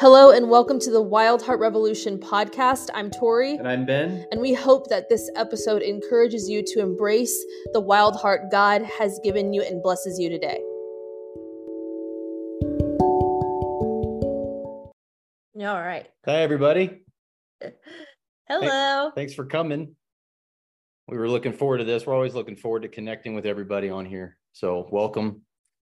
Hello and welcome to the Wild Heart Revolution podcast. I'm Tori. And I'm Ben. And we hope that this episode encourages you to embrace the wild heart God has given you and blesses you today. All right. Hi, everybody. Hello. Thanks for coming. We were looking forward to this. We're always looking forward to connecting with everybody on here. So, welcome.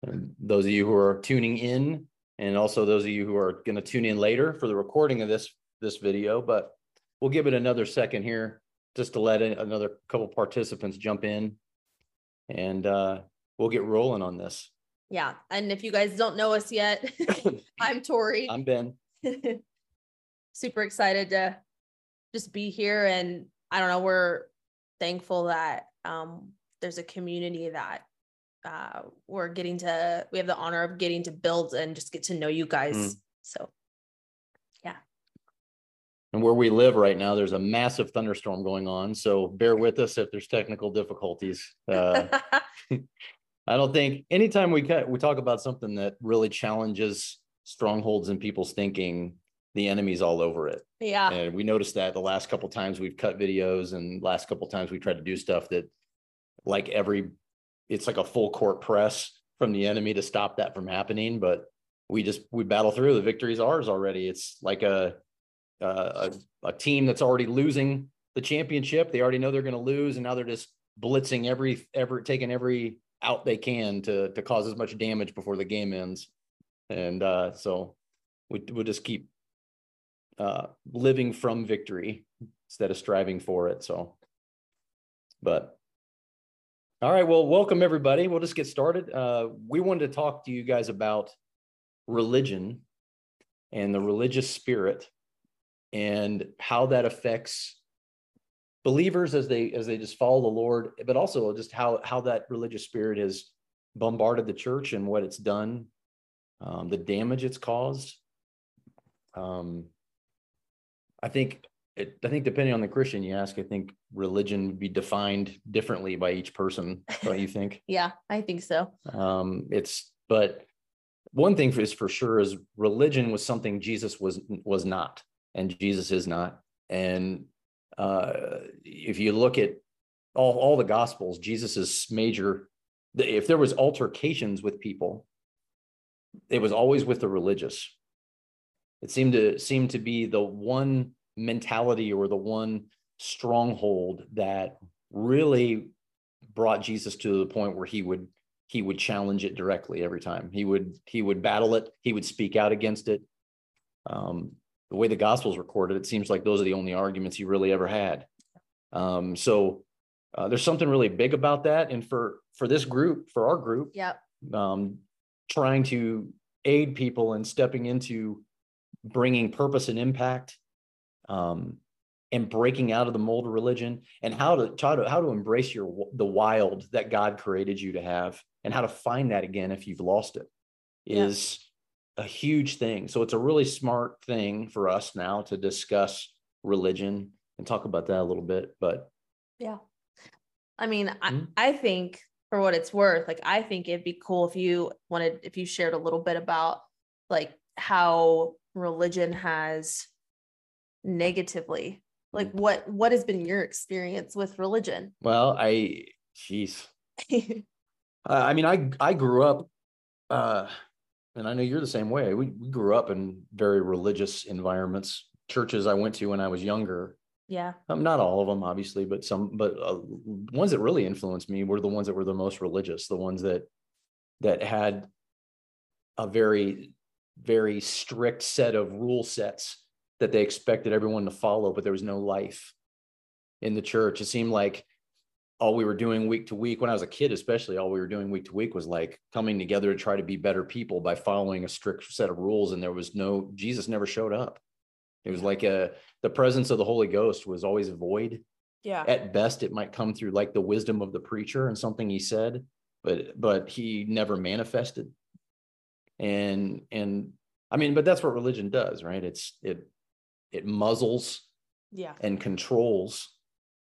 And those of you who are tuning in, and also those of you who are going to tune in later for the recording of this this video. But we'll give it another second here just to let another couple participants jump in, and uh, we'll get rolling on this. Yeah, and if you guys don't know us yet, I'm Tori. I'm Ben. Super excited to just be here, and I don't know, we're thankful that um, there's a community that uh, we're getting to we have the honor of getting to build and just get to know you guys. Mm. so yeah. And where we live right now there's a massive thunderstorm going on. So bear with us if there's technical difficulties uh, i don't think anytime we cut, we talk about something that really challenges strongholds in people's thinking the enemy's all over it. Yeah. And we noticed that the last couple times we've cut videos and last couple times we tried to do stuff that like every it's like a full court press from the enemy to stop that from happening. But we just we battle through. The victory's ours already. It's like a a, a team that's already losing the championship. They already know they're going to lose, and now they're just blitzing every ever taking every out they can to to cause as much damage before the game ends. And uh, so we we'll just keep uh, living from victory instead of striving for it. So, but all right. Well, welcome everybody. We'll just get started. Uh, we wanted to talk to you guys about religion and the religious spirit and how that affects believers as they as they just follow the Lord, but also just how how that religious spirit has bombarded the church and what it's done, um, the damage it's caused. Um, I think it, I think depending on the Christian you ask, I think religion would be defined differently by each person. Don't you think? yeah, I think so. Um, it's but one thing is for sure is religion was something Jesus was was not, and Jesus is not. And uh, if you look at all all the Gospels, Jesus's major, if there was altercations with people, it was always with the religious. It seemed to seem to be the one mentality or the one stronghold that really brought Jesus to the point where he would he would challenge it directly every time. He would he would battle it. He would speak out against it. Um, the way the Gospels recorded, it seems like those are the only arguments he really ever had. Um, so uh, there's something really big about that, and for for this group, for our group, yeah, um, trying to aid people and stepping into bringing purpose and impact um, and breaking out of the mold of religion and how to try to how to embrace your the wild that God created you to have and how to find that again if you've lost it is yeah. a huge thing. So it's a really smart thing for us now to discuss religion and talk about that a little bit. But yeah, I mean, mm-hmm. I, I think for what it's worth, like I think it'd be cool if you wanted if you shared a little bit about like how religion has negatively? Like what what has been your experience with religion? Well i jeez. Uh, i mean i i grew up uh and i know you're the same way. We, we grew up in very religious environments churches i went to when i was younger. Yeah. Um, not all of them obviously but some but uh, ones that really influenced me were the ones that were the most religious the ones that that had a very very strict set of rule sets that they expected everyone to follow, but there was no life in the church. It seemed like all we were doing week to week, when I was a kid, especially, all we were doing week to week was like coming together to try to be better people by following a strict set of rules. And there was no, Jesus never showed up. It was like a, the presence of the Holy Ghost was always void. Yeah. At best, it might come through like the wisdom of the preacher and something he said, but, but he never manifested. And, and I mean, but that's what religion does, right? It's, it, it muzzles yeah. and controls.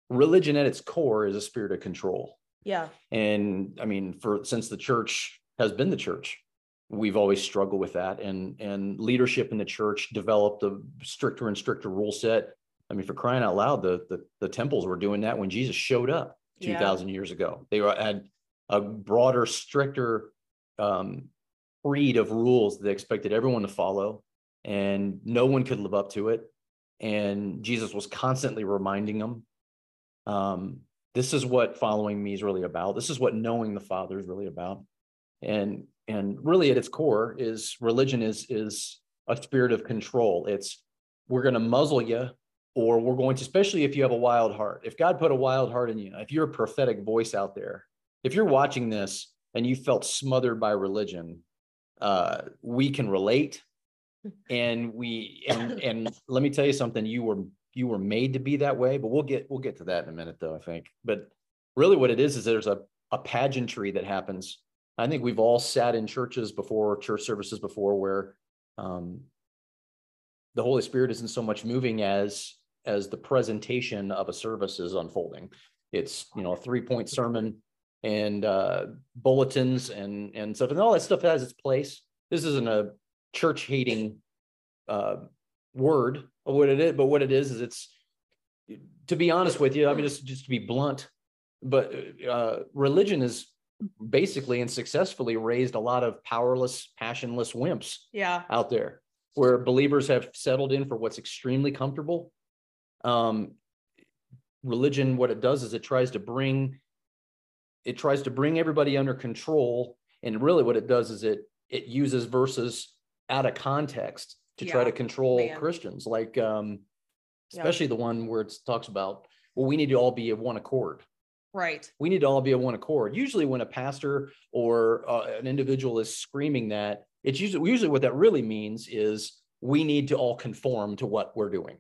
Religion at its core is a spirit of control. Yeah. And i mean for since the church has been the church we've always struggled with that. And and leadership in the church developed a stricter and stricter rule set. I mean for crying out loud the the, the temples were doing that when jesus showed up 2000 yeah. years ago. They were, had a broader stricter um, breed of rules that they expected everyone to follow and no one could live up to it. And jesus was constantly reminding them um, this is what following me is really about. This is what knowing the father is really about. And and really at its core is religion is is a spirit of control. It's we're going to muzzle you or we're going to especially if you have a wild heart. If god put a wild heart in you if you're a prophetic voice out there if you're watching this and you felt smothered by religion uh, we can relate and we and and let me tell you something you were you were made to be that way but we'll get we'll get to that in a minute though i think but really what it is is there's a a pageantry that happens I think we've all sat in churches before, church services before, where um, the Holy Spirit isn't so much moving as as the presentation of a service is unfolding. It's you know a three point sermon and uh, bulletins and and stuff, and all that stuff has its place. This isn't a church hating uh, word of what it is, but what it is is it's to be honest with you. I mean, just just to be blunt, but uh, religion is basically and successfully raised a lot of powerless, passionless wimps yeah. out there where believers have settled in for what's extremely comfortable. Um, religion, what it does is it tries to bring it tries to bring everybody under control. And really what it does is it it uses verses out of context to yeah. try to control Man. Christians, like um, especially the one where it talks about, well, we need to all be of one accord. Right. We need to all be of one accord. Usually, when a pastor or uh, an individual is screaming that, it's usually usually what that really means is we need to all conform to what we're doing.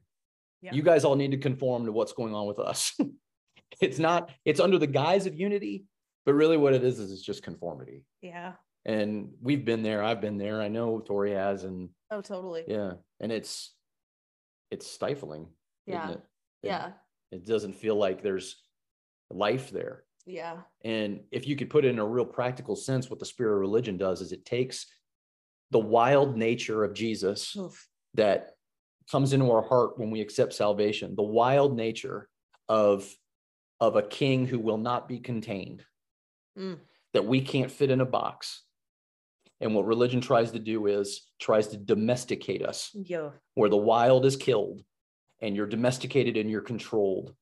Yeah. You guys all need to conform to what's going on with us. it's not. It's under the guise of unity, but really, what it is is it's just conformity. Yeah. And we've been there. I've been there. I know Tori has, and oh, totally. Yeah, and it's it's stifling. Yeah. It? It, yeah. It doesn't feel like there's life there. Yeah. And if you could put it in a real practical sense, what the spirit of religion does is it takes the wild nature of Jesus Oof. that comes into our heart when we accept salvation, the wild nature of, of a king who will not be contained, mm. that we can't fit in a box. And what religion tries to do is tries to domesticate us, yeah. where the wild is killed and you're domesticated and you're controlled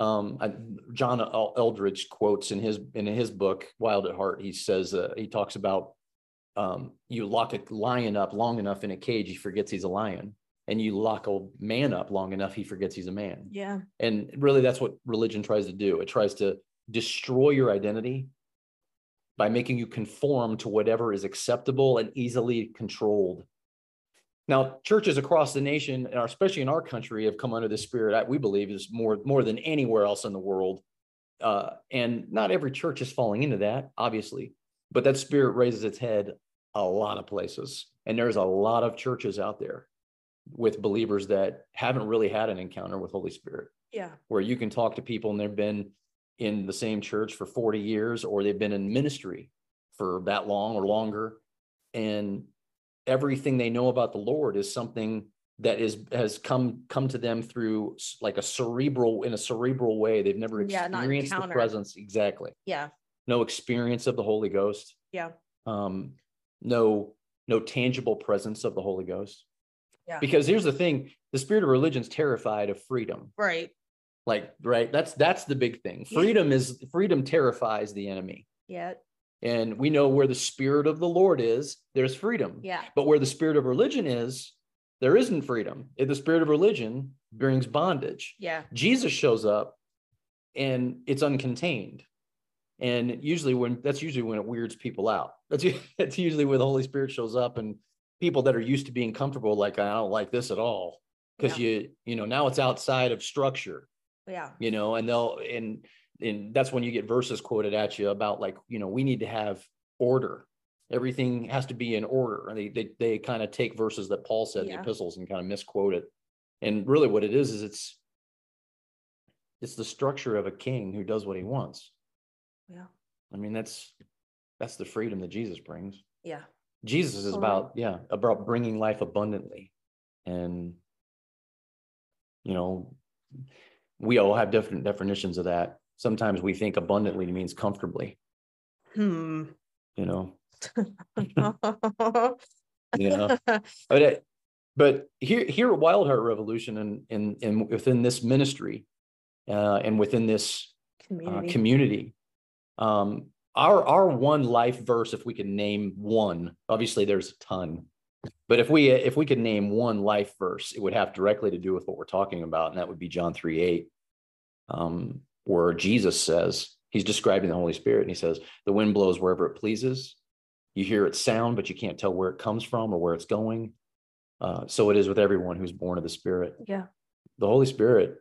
um, I, John Eldredge quotes in his in his book Wild at Heart. He says uh, he talks about um, you lock a lion up long enough in a cage, he forgets he's a lion, and you lock a man up long enough, he forgets he's a man. Yeah. And really, that's what religion tries to do. It tries to destroy your identity by making you conform to whatever is acceptable and easily controlled now, churches across the nation, and especially in our country, have come under this spirit. We believe is more more than anywhere else in the world, uh, and not every church is falling into that, obviously. But that spirit raises its head a lot of places, and there's a lot of churches out there with believers that haven't really had an encounter with Holy Spirit. Yeah, where you can talk to people and they've been in the same church for 40 years, or they've been in ministry for that long or longer, and everything they know about the Lord is something that is has come come to them through like a cerebral in a cerebral way. They've never yeah, experienced the presence exactly. Yeah. No experience of the Holy Ghost. Yeah. Um, no no tangible presence of the Holy Ghost. Yeah. Because here's the thing: the spirit of religion's terrified of freedom. Right. Like right. That's that's the big thing. Freedom is freedom terrifies the enemy. Yeah. And we know where the spirit of the Lord is, there's freedom. Yeah. But where the spirit of religion is, there isn't freedom. If the spirit of religion brings bondage. Yeah. Jesus shows up and it's uncontained. And usually when that's usually when it weirds people out. That's that's usually when the Holy Spirit shows up and people that are used to being comfortable, like I don't like this at all. Because yeah. you, you know, now it's outside of structure. Yeah. You know, and they'll and and that's when you get verses quoted at you about like you know we need to have order. Everything has to be in order. And they they, they kind of take verses that paul said yeah. in the epistles and kind of misquote it. And really what it is is it's it's the structure of a king who does what he wants. Yeah. I mean that's that's the freedom that jesus brings. Yeah. Jesus is about, yeah, about bringing life abundantly. And, you know, we all have different definitions of that. Sometimes we think abundantly means comfortably. Hmm. You know, yeah. But, it, but here, here at Wild Heart Revolution and, and, and within this ministry uh, and within this community, uh, community um, our our one life verse if we could name one obviously there's a ton but if we if we could name one life verse it would have directly to do with what we're talking about and that would be john 3 8 um, where jesus says he's describing the holy spirit and he says the wind blows wherever it pleases. You hear its sound but you can't tell where it comes from or where it's going. Uh, so it is with everyone who's born of the spirit. Yeah. The holy spirit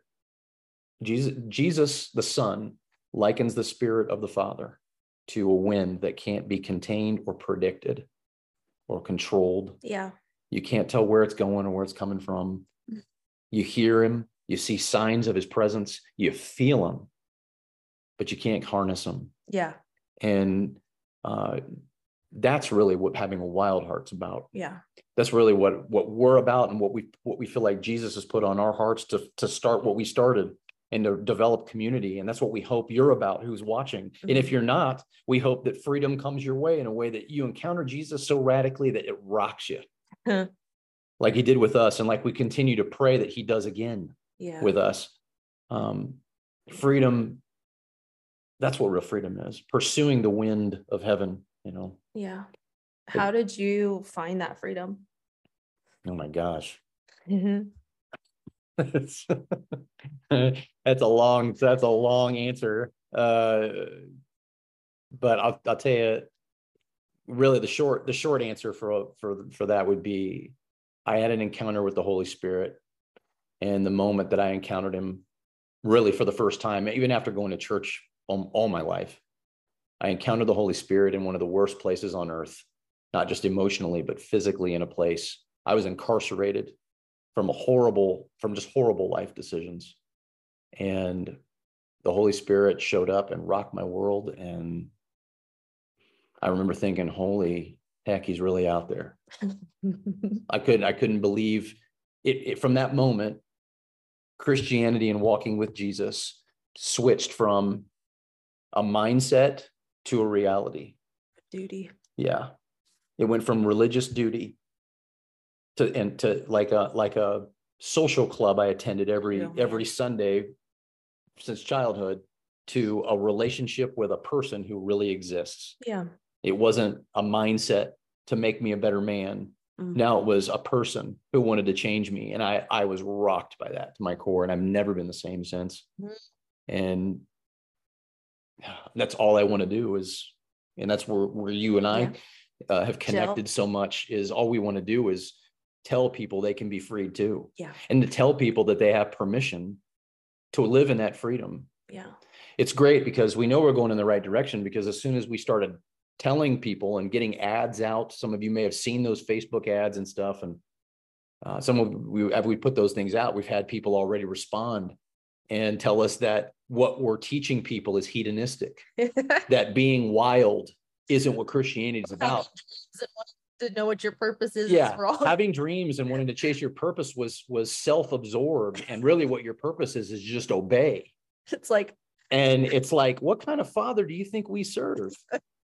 jesus jesus the son likens the spirit of the father to a wind that can't be contained or predicted or controlled. Yeah. You can't tell where it's going or where it's coming from. Mm. You hear him, you see signs of his presence, you feel him, but you can't harness him. Yeah. And uh, that's really what having a wild heart's about. Yeah. That's really what what we're about and what we what we feel like Jesus has put on our hearts to to start what we started and to develop community. And that's what we hope you're about who's watching. Mm-hmm. And if mm-hmm. you're not, we hope that freedom comes your way in a way that you encounter Jesus so radically that it rocks you. Huh. Like he did with us, and like we continue to pray that he does again yeah. with us. Um, freedom, that's what real freedom is pursuing the wind of heaven, you know. Yeah. How did you find that freedom? Oh my gosh. Mm-hmm. that's a long that's a long answer. Uh, but I'll, I'll tell you really the short the short answer for for for that would be i had an encounter with the holy spirit and the moment that i encountered him really for the first time even after going to church all, all my life i encountered the holy spirit in one of the worst places on earth not just emotionally but physically in a place. I was incarcerated from a horrible, from just horrible life decisions. And the Holy Spirit showed up and rocked my world. And I remember thinking, holy heck, he's really out there. I couldn't, I couldn't believe it, it from that moment. Christianity and walking with Jesus switched from a mindset to a reality. Duty. Yeah. It went from religious duty to and to like a like a social club I attended every yeah. every Sunday since childhood to a relationship with a person who really exists. Yeah. It wasn't a mindset to make me a better man. Mm-hmm. Now it was a person who wanted to change me. And I I was rocked by that to my core. And I've never been the same since. Mm-hmm. And that's all I want to do is, and that's where, where you and I yeah. uh, have connected Jill. so much is all we want to do is tell people they can be free too. Yeah. And to tell people that they have permission to live in that freedom. Yeah. It's great because we know we're going in the right direction because as soon as we started telling people and getting ads out, some of you may have seen those Facebook ads and stuff. And uh, some of we, we put those things out, we've had people already respond and tell us that what we're teaching people is hedonistic, that being wild isn't what Christianity is about to know what your purpose is. Yeah, having dreams and wanting to chase your purpose was was self-absorbed, and really, what your purpose is is just obey. It's like, and it's like, what kind of father do you think we serve?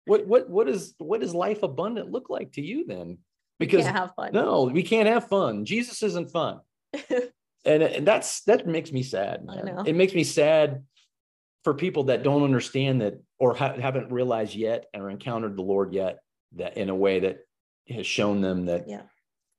what what what is what does life abundant look like to you then? Because no, we can't have fun. Jesus isn't fun, and, and that's that makes me sad. It makes me sad for people that don't understand that or ha- haven't realized yet or encountered the Lord yet that in a way that has shown them that yeah.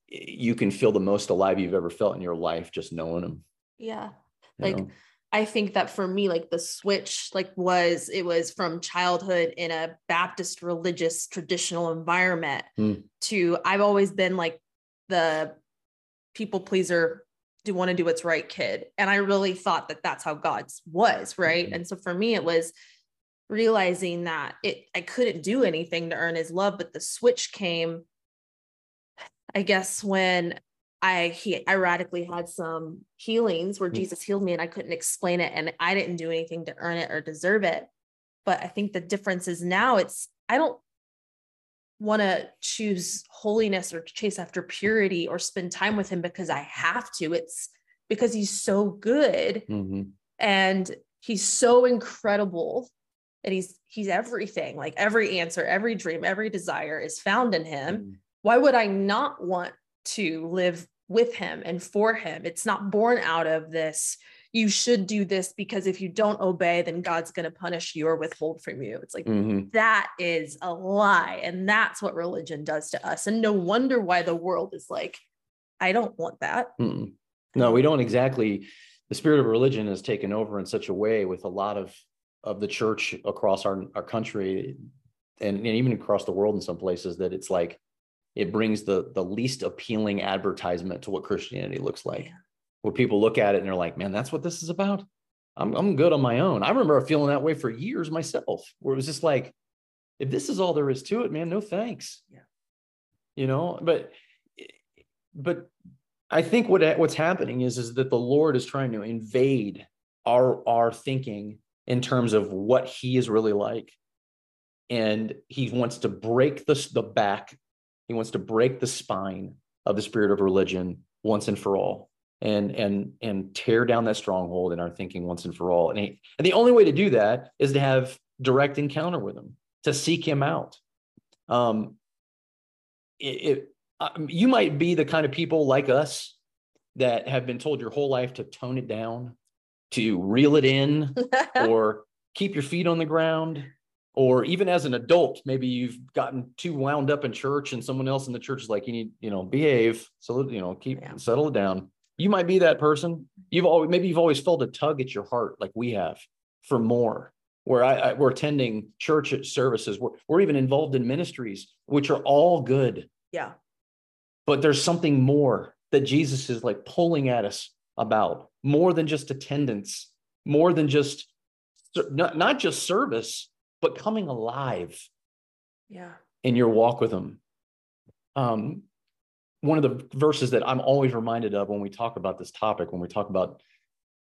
you can feel the most alive you've ever felt in your life just knowing them. Yeah. Like know? I think that for me, like the switch, like was it was from childhood in a Baptist religious traditional environment mm. to I've always been like the people pleaser do want to do what's right kid and i really thought that that's how god's was right mm-hmm. and so for me it was realizing that it I couldn't do anything to earn his love, but the switch came, I guess, when I he I radically had some healings where mm. Jesus healed me and I couldn't explain it and I didn't do anything to earn it or deserve it. But I think the difference is now it's I don't want to choose holiness or chase after purity or spend time with him because I have to. It's because he's so good mm-hmm. and he's so incredible and he's he's everything. Like every answer, every dream, every desire is found in him. Mm-hmm. Why would I not want to live with him and for him? It's not born out of this you should do this because if you don't obey, then God's going to punish you or withhold from you. It's like mm-hmm. that is a lie. And that's what religion does to us. And no wonder why the world is like, I don't want that. Mm-mm. No, we don't exactly. The spirit of religion has taken over in such a way with a lot of of the church across our, our country and, and even across the world in some places that it's like it brings the the least appealing advertisement to what Christianity looks like. Where people look at it and they're like, man, that's what this is about. I'm, I'm good on my own. I remember feeling that way for years myself, where it was just like, if this is all there is to it, man, no thanks. Yeah. You know, but, but I think what what's happening is, is that the Lord is trying to invade our, our thinking in terms of what he is really like. And he wants to break the, the back. He wants to break the spine of the spirit of religion once and for all and and and tear down that stronghold in our thinking once and for all. And, he, and the only way to do that is to have direct encounter with him, to seek him out. Um, it, it um, you might be the kind of people like us that have been told your whole life to tone it down, to reel it in, or keep your feet on the ground. Or even as an adult, maybe you've gotten too wound up in church, and someone else in the church is like, "You need, you know, behave, so you know, keep yeah. settle it down." you might be that person. You've always maybe you've always felt a tug at your heart like we have for more. Where I, I we're attending church services, we're, we're even involved in ministries, which are all good. Yeah. But there's something more that Jesus is like pulling at us about, more than just attendance, more than just not, not just service, but coming alive. Yeah. In your walk with him. Um, one of the verses that I'm always reminded of when we talk about this topic, when we talk about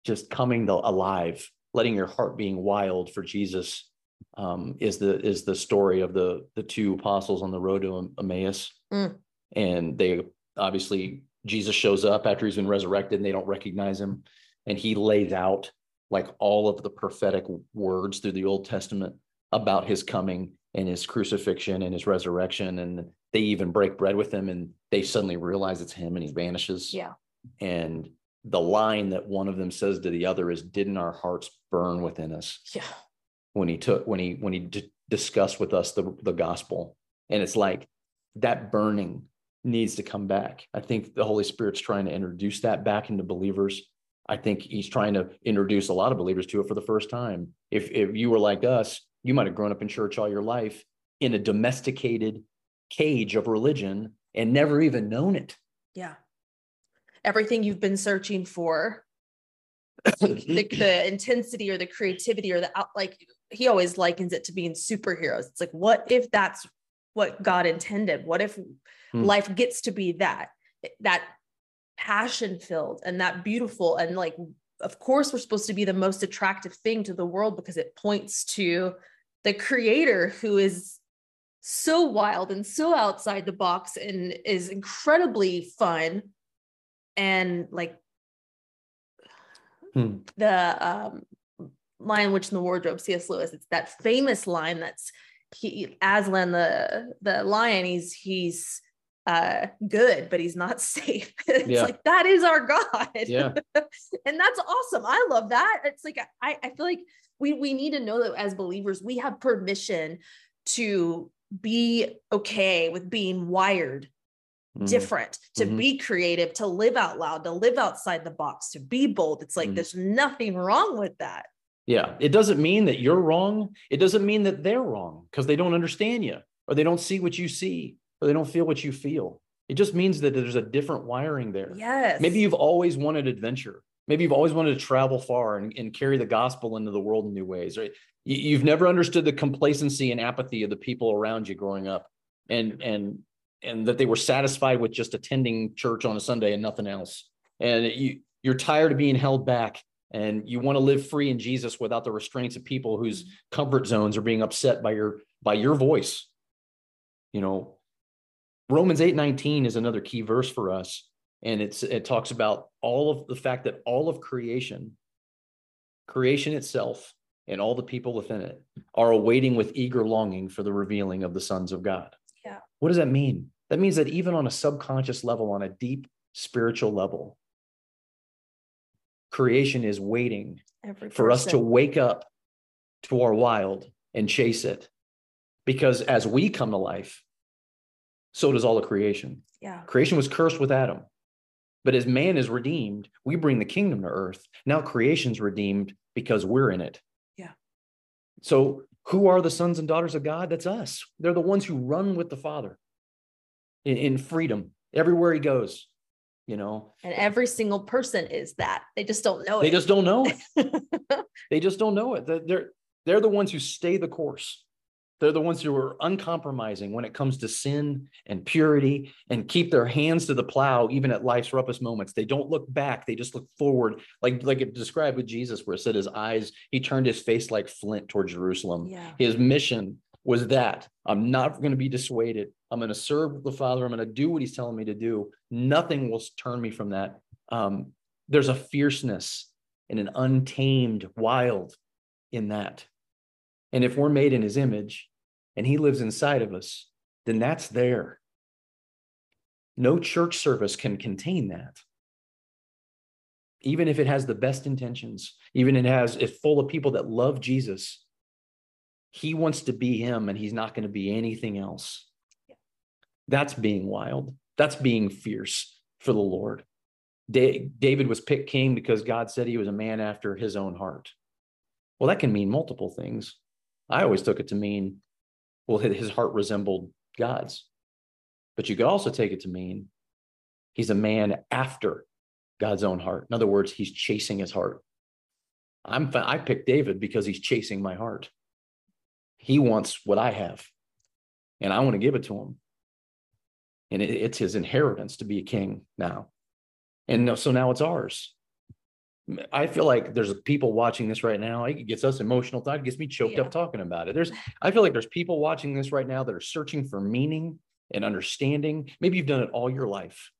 just coming alive, letting your heart being wild for Jesus, um, is the is the story of the the two apostles on the road to Emmaus, mm. and they obviously Jesus shows up after he's been resurrected, and they don't recognize him, and he lays out like all of the prophetic words through the Old Testament about his coming and his crucifixion and his resurrection and they even break bread with him and they suddenly realize it's him and he vanishes. Yeah. And the line that one of them says to the other is, Didn't our hearts burn within us? Yeah. When he took, when he, when he d- discussed with us the, the gospel. And it's like that burning needs to come back. I think the Holy Spirit's trying to introduce that back into believers. I think he's trying to introduce a lot of believers to it for the first time. If if you were like us, you might have grown up in church all your life in a domesticated cage of religion and never even known it. Yeah. Everything you've been searching for, the, the, intensity or the creativity or the like, he always likens it to being superheroes. It's like, what if that's what God intended? What if hmm. life gets to be that, that passion filled and that beautiful and like, of course, we're supposed to be the most attractive thing to the world because it points to the creator who is so wild and so outside the box and is incredibly fun and like hmm. the um lion witch in the wardrobe cs lewis it's that famous line that's he aslan the the lion he's he's uh good but he's not safe it's yeah. like that is our god yeah and that's awesome i love that it's like i i feel like we we need to know that as believers we have permission to be okay with being wired mm. different, to mm-hmm. be creative, to live out loud, to live outside the box, to be bold. It's like mm. there's nothing wrong with that. Yeah. It doesn't mean that you're wrong. It doesn't mean that they're wrong because they don't understand you or they don't see what you see or they don't feel what you feel. It just means that there's a different wiring there. Yes. Maybe you've always wanted adventure. Maybe you've always wanted to travel far and, and carry the gospel into the world in new ways, right? You, have never understood the complacency and apathy of the people around you growing up, and and and that they were satisfied with just attending church on a Sunday and nothing else. And you you're tired of being held back, and you want to live free in Jesus without the restraints of people whose comfort zones are being upset by your by your voice. You know, Romans 8 19 is another key verse for us. And it's it talks about all of the fact that all of creation, creation itself, and all the people within it are awaiting with eager longing for the revealing of the sons of God. Yeah. What does that mean? That means that even on a subconscious level, on a deep spiritual level, creation is waiting for us to wake up to our wild and chase it. Because as we come to life, so does all of creation. Yeah. Creation was cursed with Adam. But as man is redeemed, we bring the kingdom to earth. Now creation's redeemed because we're in it. Yeah. So who are the sons and daughters of God? That's us. They're the ones who run with the Father in, in freedom everywhere he goes you know and every single person is that they just don't know they it. They just don't know it they just don't know it they're they're the ones who stay the course they're the ones who are uncompromising when it comes to sin and purity and keep their hands to the plow even at life's roughest moments they don't look back they just look forward like like it described with jesus where it said his eyes he turned his face like flint toward jerusalem yeah. his mission was that i'm not going to be dissuaded I'm going to serve the Father. I'm going to do what He's telling me to do. Nothing will turn me from that. Um, there's a fierceness and an untamed wild in that. And if we're made in His image and He lives inside of us, then that's there. No church service can contain that. Even if it has the best intentions, even it has it's full of people that love Jesus, he wants to be him and he's not going to be anything else. That's being wild. That's being fierce for the Lord. David was picked king because God said he was a man after his own heart. Well, that can mean multiple things. I always took it to mean, well, his heart resembled God's. But you could also take it to mean he's a man after God's own heart. In other words, he's chasing his heart. I'm I picked David because he's chasing my heart. He wants what I have, and I want to give it to him and it, it's his inheritance to be a king now. And so now it's ours. I feel like there's people watching this right now. It gets us emotional. It gets me choked yeah. up talking about it. There's, I feel like there's people watching this right now that are searching for meaning and understanding. Maybe you've done it all your life.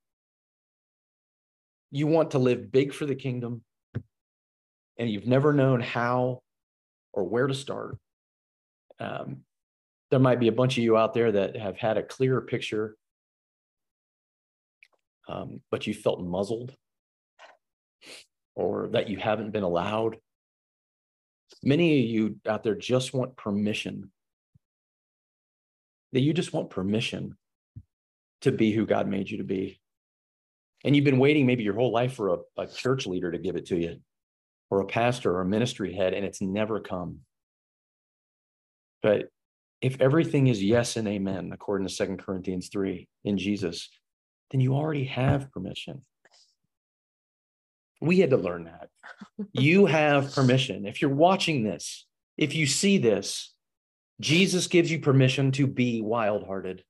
You want to live big for the kingdom, and you've never known how or where to start. Um, there might be a bunch of you out there that have had a clearer picture um, but you felt muzzled or that you haven't been allowed. Many of you out there just want permission. That you just want permission to be who God made you to be. And you've been waiting maybe your whole life for a, a church leader to give it to you, or a pastor or a ministry head, and it's never come. But if everything is yes and amen, according to Second Corinthians 3 in Jesus, then you already have permission. We had to learn that. You have permission. If you're watching this, if you see this, Jesus gives you permission to be wild hearted.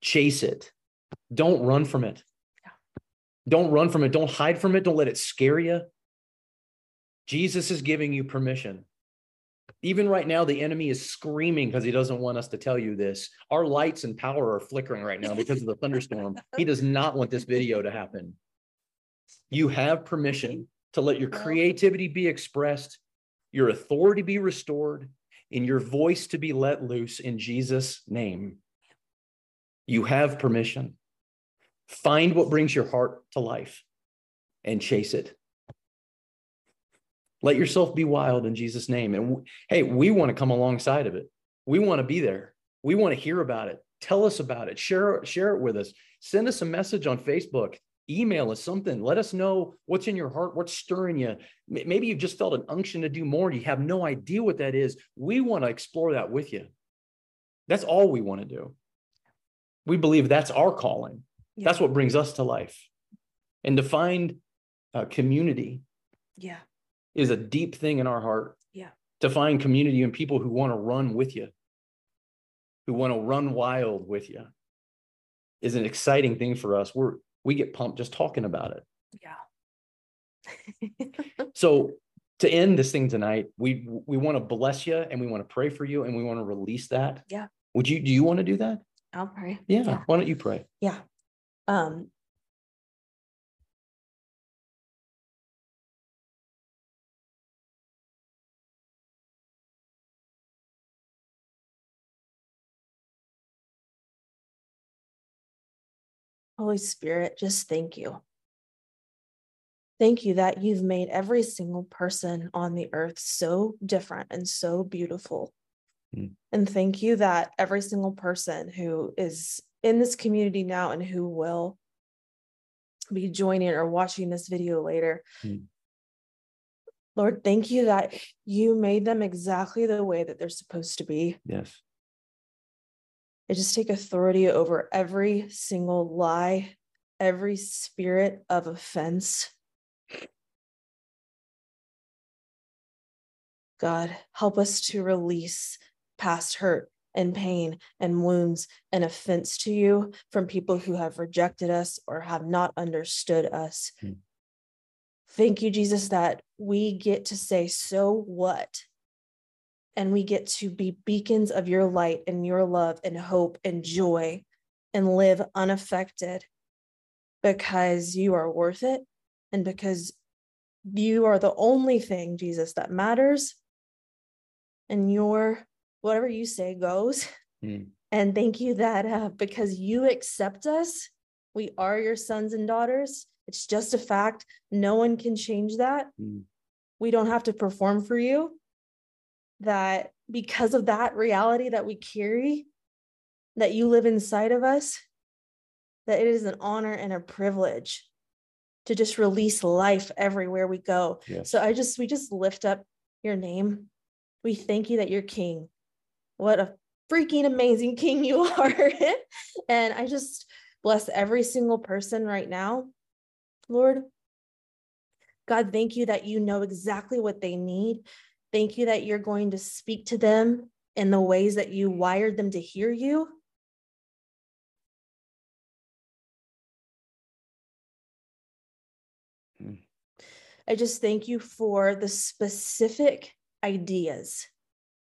Chase it. Don't run from it. Don't run from it. Don't hide from it. Don't let it scare you. Jesus is giving you permission. Even right now, the enemy is screaming because he doesn't want us to tell you this. Our lights and power are flickering right now because of the thunderstorm. He does not want this video to happen. You have permission to let your creativity be expressed, your authority be restored, and your voice to be let loose in Jesus' name. You have permission. Find what brings your heart to life and chase it. Let yourself be wild in Jesus' name. And hey, we want to come alongside of it. We want to be there. We want to hear about it. Tell us about it. Share, share it with us. Send us a message on Facebook. Email us something. Let us know what's in your heart, what's stirring you. Maybe you've just felt an unction to do more. and You have no idea what that is. We want to explore that with you. That's all we want to do. We believe that's our calling. Yeah. That's what brings us to life. And to find a community. Yeah is a deep thing in our heart. Yeah. To find community and people who want to run with you, who want to run wild with you, is an exciting thing for us. We're we get pumped just talking about it. Yeah. so to end this thing tonight, we we want to bless you and we want to pray for you and we want to release that. Yeah. Would you do you want to do that? I'll pray. Yeah. yeah. Why don't you pray? Yeah. Um, Holy Spirit, just thank you. Thank you that you've made every single person on the earth so different and so beautiful. Mm. And thank you that every single person who is in this community now and who will be joining or watching this video later. Mm. Lord, thank you that you made them exactly the way that they're supposed to be. Yes. I just take authority over every single lie, every spirit of offense. God, help us to release past hurt and pain and wounds and offense to you from people who have rejected us or have not understood us. Hmm. Thank you, Jesus, that we get to say, so what? And we get to be beacons of your light and your love and hope and joy and live unaffected because you are worth it and because you are the only thing, Jesus, that matters. And your whatever you say goes. Mm. And thank you that uh, because you accept us, we are your sons and daughters. It's just a fact. No one can change that. Mm. We don't have to perform for you that because of that reality that we carry, that you live inside of us, that it is an honor and a privilege to just release life everywhere we go. Yes. So I just, we just lift up your name. We thank you that you're king. What a freaking amazing king you are. and I just bless every single person right now. Lord, God, thank you that you know exactly what they need. Thank you that you're going to speak to them in the ways that you wired them to hear you. Hmm. I just thank you for the specific ideas,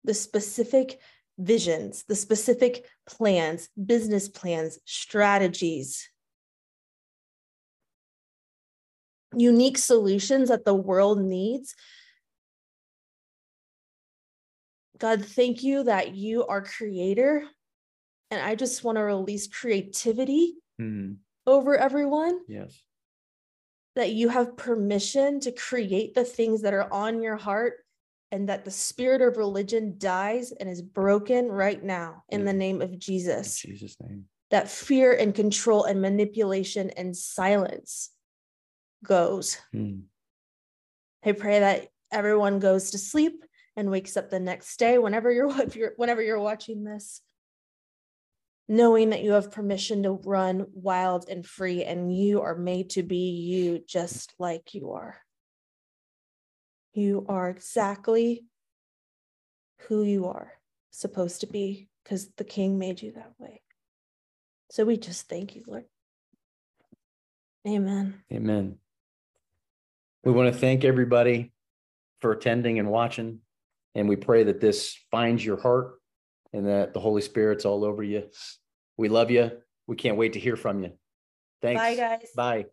the specific visions, the specific plans, business plans, strategies, unique solutions that the world needs God, thank you that you are creator. And I just want to release creativity mm-hmm. over everyone. Yes. That you have permission to create the things that are on your heart and that the spirit of religion dies and is broken right now in the name of Jesus. In Jesus' name. That fear and control and manipulation and silence goes. Mm. I pray that everyone goes to sleep and wakes up the next day whenever you're you're whenever you're watching this knowing that you have permission to run wild and free and you are made to be you just like you are. You are exactly who you are supposed to be because the king made you that way. So we just thank you lord. Amen. Amen. We want to thank everybody for attending and watching and we pray that this finds your heart and that the Holy Spirit's all over you. We love you. We can't wait to hear from you. Thanks. Bye, guys. Bye.